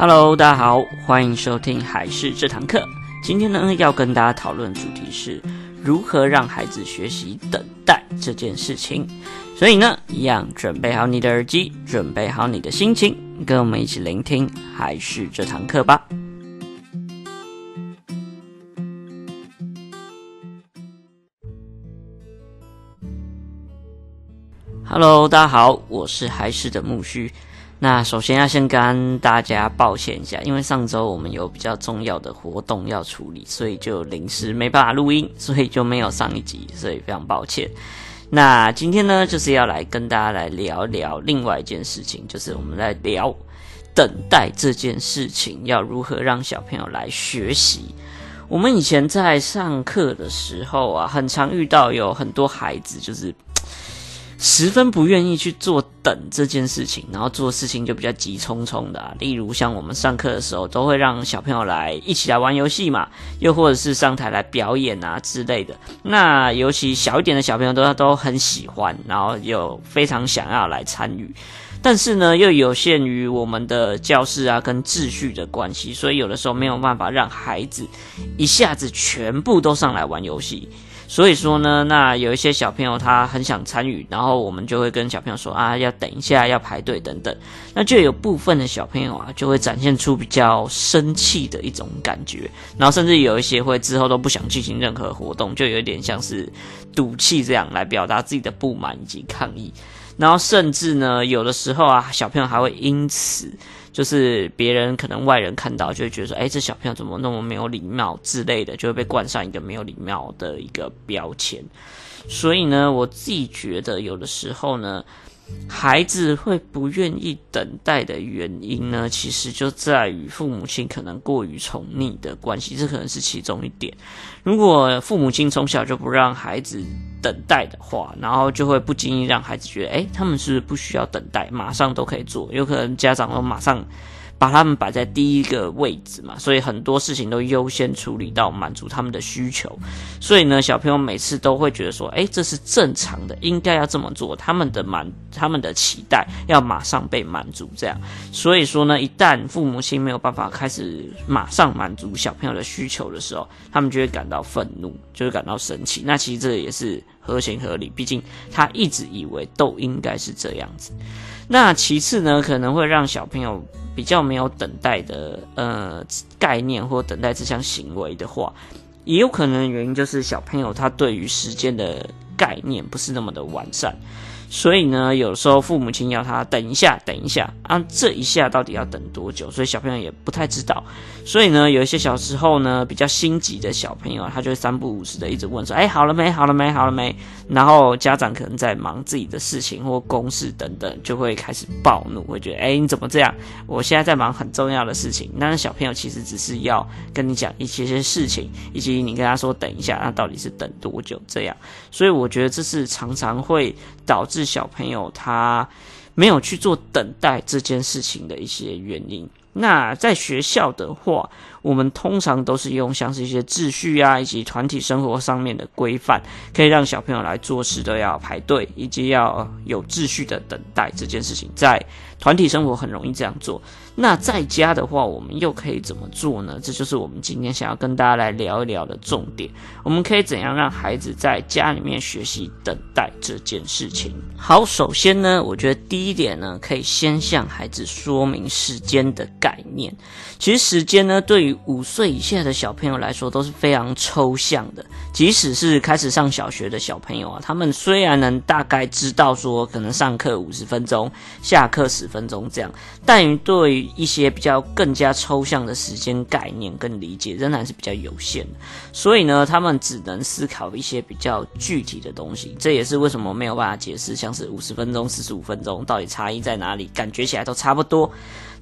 Hello，大家好，欢迎收听还是这堂课。今天呢，要跟大家讨论主题是如何让孩子学习等待这件事情。所以呢，一样准备好你的耳机，准备好你的心情，跟我们一起聆听还是这堂课吧。Hello，大家好，我是还是的木须。那首先要先跟大家抱歉一下，因为上周我们有比较重要的活动要处理，所以就临时没办法录音，所以就没有上一集，所以非常抱歉。那今天呢，就是要来跟大家来聊聊另外一件事情，就是我们来聊等待这件事情，要如何让小朋友来学习。我们以前在上课的时候啊，很常遇到有很多孩子就是。十分不愿意去做等这件事情，然后做事情就比较急匆匆的。例如像我们上课的时候，都会让小朋友来一起来玩游戏嘛，又或者是上台来表演啊之类的。那尤其小一点的小朋友都都很喜欢，然后又非常想要来参与。但是呢，又有限于我们的教室啊跟秩序的关系，所以有的时候没有办法让孩子一下子全部都上来玩游戏。所以说呢，那有一些小朋友他很想参与，然后我们就会跟小朋友说啊，要等一下，要排队等等。那就有部分的小朋友啊，就会展现出比较生气的一种感觉，然后甚至有一些会之后都不想进行任何活动，就有点像是赌气这样来表达自己的不满以及抗议。然后甚至呢，有的时候啊，小朋友还会因此。就是别人可能外人看到就会觉得说，哎，这小朋友怎么那么没有礼貌之类的，就会被冠上一个没有礼貌的一个标签。所以呢，我自己觉得有的时候呢。孩子会不愿意等待的原因呢，其实就在于父母亲可能过于宠溺的关系，这可能是其中一点。如果父母亲从小就不让孩子等待的话，然后就会不经意让孩子觉得，诶，他们是不是不需要等待，马上都可以做，有可能家长都马上。把他们摆在第一个位置嘛，所以很多事情都优先处理到满足他们的需求。所以呢，小朋友每次都会觉得说，诶，这是正常的，应该要这么做。他们的满，他们的期待要马上被满足，这样。所以说呢，一旦父母亲没有办法开始马上满足小朋友的需求的时候，他们就会感到愤怒，就会感到生气。那其实这也是合情合理，毕竟他一直以为都应该是这样子。那其次呢，可能会让小朋友。比较没有等待的呃概念或等待这项行为的话，也有可能原因就是小朋友他对于时间的概念不是那么的完善。所以呢，有时候父母亲要他等一下，等一下啊，这一下到底要等多久？所以小朋友也不太知道。所以呢，有一些小时候呢，比较心急的小朋友，他就会三不五时的一直问说：“哎，好了没？好了没？好了没？”然后家长可能在忙自己的事情或公事等等，就会开始暴怒，会觉得：“哎，你怎么这样？我现在在忙很重要的事情。”但是小朋友其实只是要跟你讲一些些事情，以及你跟他说等一下，那到底是等多久？这样。所以我觉得这是常常会导致。小朋友他没有去做等待这件事情的一些原因。那在学校的话，我们通常都是用像是一些秩序啊，以及团体生活上面的规范，可以让小朋友来做事都要排队，以及要有秩序的等待这件事情。在团体生活很容易这样做。那在家的话，我们又可以怎么做呢？这就是我们今天想要跟大家来聊一聊的重点。我们可以怎样让孩子在家里面学习等待这件事情？好，首先呢，我觉得第一点呢，可以先向孩子说明时间的概念。其实时间呢，对于五岁以下的小朋友来说都是非常抽象的。即使是开始上小学的小朋友啊，他们虽然能大概知道说可能上课五十分钟，下课十分钟这样，但于对于一些比较更加抽象的时间概念跟理解仍然是比较有限，所以呢，他们只能思考一些比较具体的东西。这也是为什么没有办法解释，像是五十分钟、四十五分钟到底差异在哪里，感觉起来都差不多。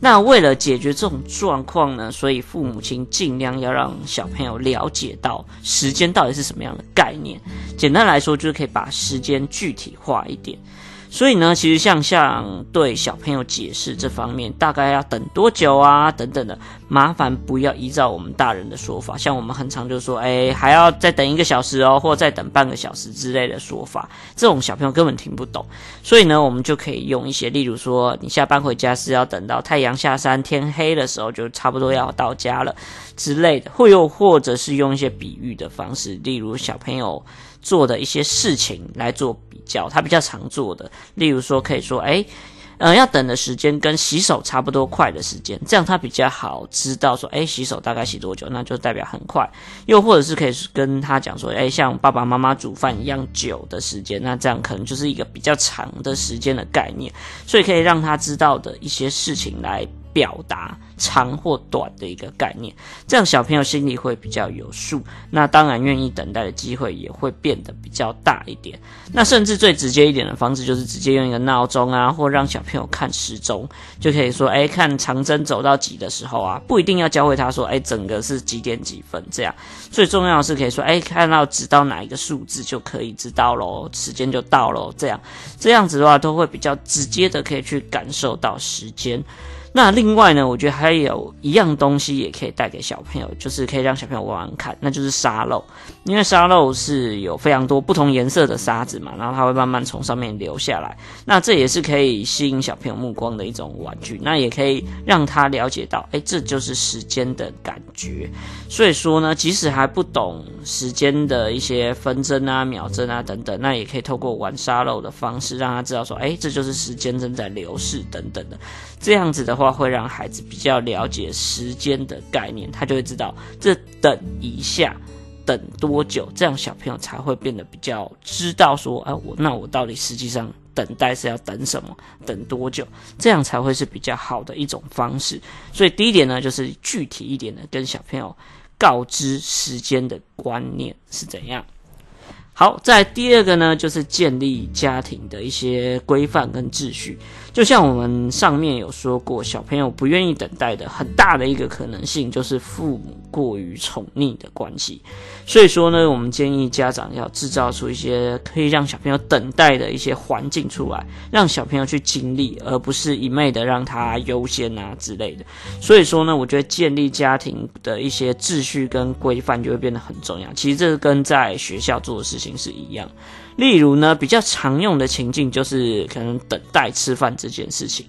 那为了解决这种状况呢，所以父母亲尽量要让小朋友了解到时间到底是什么样的概念。简单来说，就是可以把时间具体化一点。所以呢，其实像像对小朋友解释这方面，大概要等多久啊，等等的，麻烦不要依照我们大人的说法，像我们很常就说，哎，还要再等一个小时哦，或再等半个小时之类的说法，这种小朋友根本听不懂。所以呢，我们就可以用一些，例如说，你下班回家是要等到太阳下山、天黑的时候，就差不多要到家了之类的，或又或者是用一些比喻的方式，例如小朋友做的一些事情来做他比较常做的，例如说可以说，诶，呃，要等的时间跟洗手差不多快的时间，这样他比较好知道说，诶，洗手大概洗多久，那就代表很快。又或者是可以跟他讲说，诶，像爸爸妈妈煮饭一样久的时间，那这样可能就是一个比较长的时间的概念，所以可以让他知道的一些事情来表达。长或短的一个概念，这样小朋友心里会比较有数，那当然愿意等待的机会也会变得比较大一点。那甚至最直接一点的方式，就是直接用一个闹钟啊，或让小朋友看时钟，就可以说，哎，看长针走到几的时候啊，不一定要教会他说，哎，整个是几点几分这样。最重要是可以说，哎，看到指到哪一个数字就可以知道喽，时间就到喽。这样这样子的话，都会比较直接的可以去感受到时间。那另外呢，我觉得还还有一样东西也可以带给小朋友，就是可以让小朋友玩玩看，那就是沙漏。因为沙漏是有非常多不同颜色的沙子嘛，然后它会慢慢从上面流下来。那这也是可以吸引小朋友目光的一种玩具，那也可以让他了解到，哎，这就是时间的感觉。所以说呢，即使还不懂时间的一些分针啊、秒针啊等等，那也可以透过玩沙漏的方式，让他知道说，哎，这就是时间正在流逝等等的。这样子的话，会让孩子比较了解时间的概念，他就会知道这等一下等多久，这样小朋友才会变得比较知道说，哎，我那我到底实际上等待是要等什么，等多久，这样才会是比较好的一种方式。所以第一点呢，就是具体一点的跟小朋友告知时间的观念是怎样。好，在第二个呢，就是建立家庭的一些规范跟秩序。就像我们上面有说过，小朋友不愿意等待的很大的一个可能性，就是父母过于宠溺的关系。所以说呢，我们建议家长要制造出一些可以让小朋友等待的一些环境出来，让小朋友去经历，而不是一昧的让他优先啊之类的。所以说呢，我觉得建立家庭的一些秩序跟规范就会变得很重要。其实这跟在学校做的事情是一样。例如呢，比较常用的情境就是可能等待吃饭这件事情，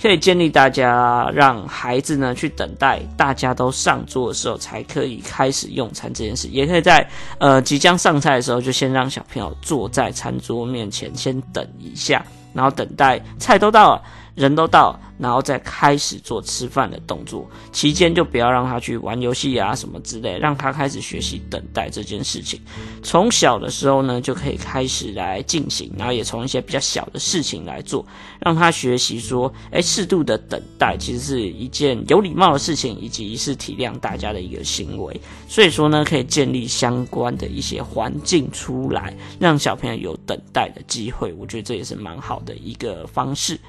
可以建议大家让孩子呢去等待大家都上桌的时候才可以开始用餐这件事，也可以在呃即将上菜的时候就先让小朋友坐在餐桌面前先等一下，然后等待菜都到了。人都到，然后再开始做吃饭的动作。期间就不要让他去玩游戏啊什么之类，让他开始学习等待这件事情。从小的时候呢，就可以开始来进行，然后也从一些比较小的事情来做，让他学习说，诶，适度的等待其实是一件有礼貌的事情，以及是体谅大家的一个行为。所以说呢，可以建立相关的一些环境出来，让小朋友有等待的机会。我觉得这也是蛮好的一个方式。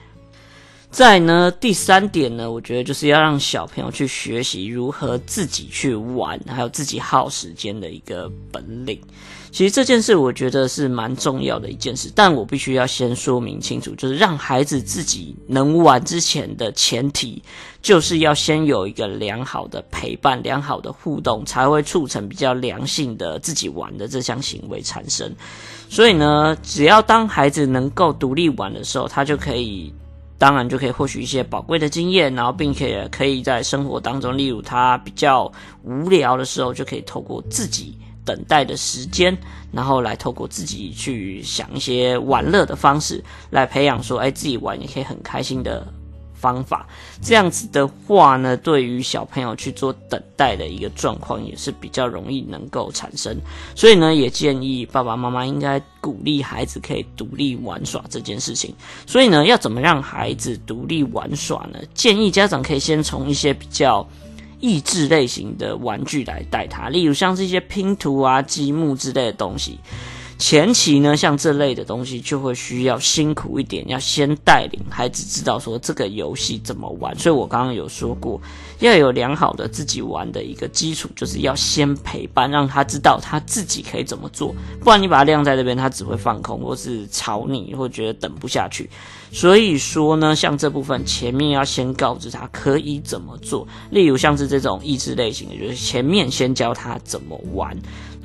再呢，第三点呢，我觉得就是要让小朋友去学习如何自己去玩，还有自己耗时间的一个本领。其实这件事我觉得是蛮重要的一件事，但我必须要先说明清楚，就是让孩子自己能玩之前的前提，就是要先有一个良好的陪伴、良好的互动，才会促成比较良性的自己玩的这项行为产生。所以呢，只要当孩子能够独立玩的时候，他就可以。当然就可以获取一些宝贵的经验，然后并且可以在生活当中，例如他比较无聊的时候，就可以透过自己等待的时间，然后来透过自己去想一些玩乐的方式，来培养说，哎，自己玩也可以很开心的。方法这样子的话呢，对于小朋友去做等待的一个状况也是比较容易能够产生，所以呢，也建议爸爸妈妈应该鼓励孩子可以独立玩耍这件事情。所以呢，要怎么让孩子独立玩耍呢？建议家长可以先从一些比较益智类型的玩具来带他，例如像是一些拼图啊、积木之类的东西。前期呢，像这类的东西就会需要辛苦一点，要先带领孩子知道说这个游戏怎么玩。所以我刚刚有说过，要有良好的自己玩的一个基础，就是要先陪伴，让他知道他自己可以怎么做。不然你把他晾在这边，他只会放空，或是吵你，或觉得等不下去。所以说呢，像这部分前面要先告知他可以怎么做，例如像是这种益智类型的，就是前面先教他怎么玩。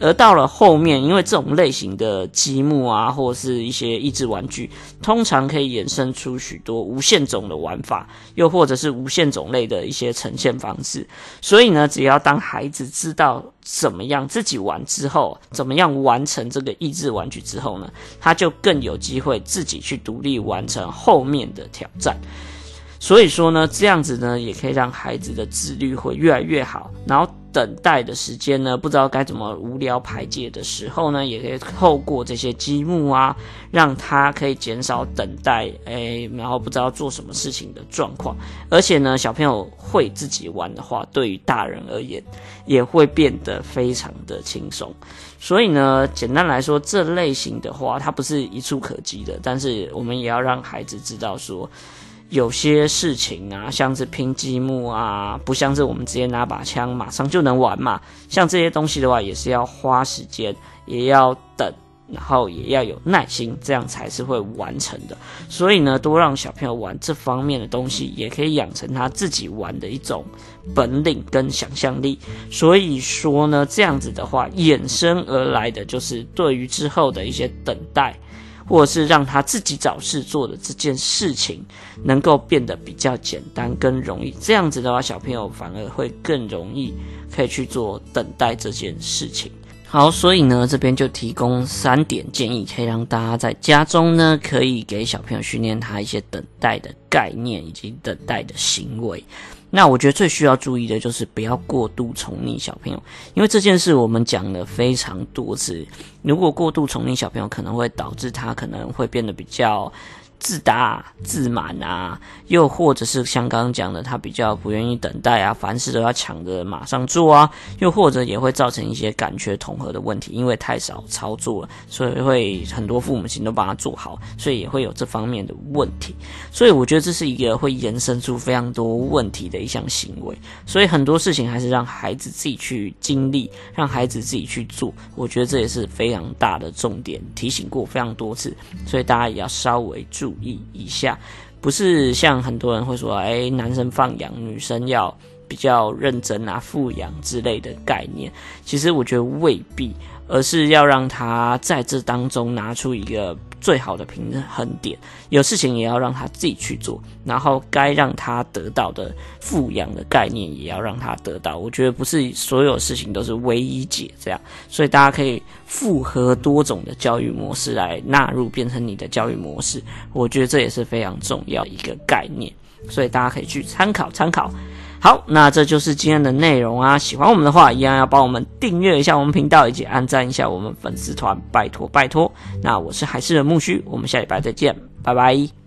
而到了后面，因为这种类型的积木啊，或者是一些益智玩具，通常可以衍生出许多无限种的玩法，又或者是无限种类的一些呈现方式。所以呢，只要当孩子知道怎么样自己玩之后，怎么样完成这个益智玩具之后呢，他就更有机会自己去独立完成后面的挑战。所以说呢，这样子呢，也可以让孩子的自律会越来越好，然后。等待的时间呢，不知道该怎么无聊排解的时候呢，也可以透过这些积木啊，让他可以减少等待，哎，然后不知道做什么事情的状况。而且呢，小朋友会自己玩的话，对于大人而言也会变得非常的轻松。所以呢，简单来说，这类型的话，它不是一触可及的，但是我们也要让孩子知道说。有些事情啊，像是拼积木啊，不像是我们直接拿把枪马上就能玩嘛。像这些东西的话，也是要花时间，也要等，然后也要有耐心，这样才是会完成的。所以呢，多让小朋友玩这方面的东西，也可以养成他自己玩的一种本领跟想象力。所以说呢，这样子的话，衍生而来的就是对于之后的一些等待。或者是让他自己找事做的这件事情，能够变得比较简单跟容易。这样子的话，小朋友反而会更容易可以去做等待这件事情。好，所以呢，这边就提供三点建议，可以让大家在家中呢，可以给小朋友训练他一些等待的概念以及等待的行为。那我觉得最需要注意的就是不要过度宠溺小朋友，因为这件事我们讲了非常多次。如果过度宠溺小朋友，可能会导致他可能会变得比较。自大、自满啊，又或者是像刚刚讲的，他比较不愿意等待啊，凡事都要抢着马上做啊，又或者也会造成一些感觉统合的问题，因为太少操作了，所以会很多父母亲都帮他做好，所以也会有这方面的问题。所以我觉得这是一个会延伸出非常多问题的一项行为。所以很多事情还是让孩子自己去经历，让孩子自己去做。我觉得这也是非常大的重点，提醒过非常多次，所以大家也要稍微注。注意一下，不是像很多人会说，哎，男生放养，女生要比较认真啊，富养之类的概念。其实我觉得未必，而是要让他在这当中拿出一个。最好的平衡点，有事情也要让他自己去做，然后该让他得到的富养的概念也要让他得到。我觉得不是所有事情都是唯一解这样，所以大家可以复合多种的教育模式来纳入，变成你的教育模式。我觉得这也是非常重要一个概念，所以大家可以去参考参考。好，那这就是今天的内容啊！喜欢我们的话，一样要帮我们订阅一下我们频道，以及按赞一下我们粉丝团，拜托拜托。那我是海事的木须，我们下礼拜再见，拜拜。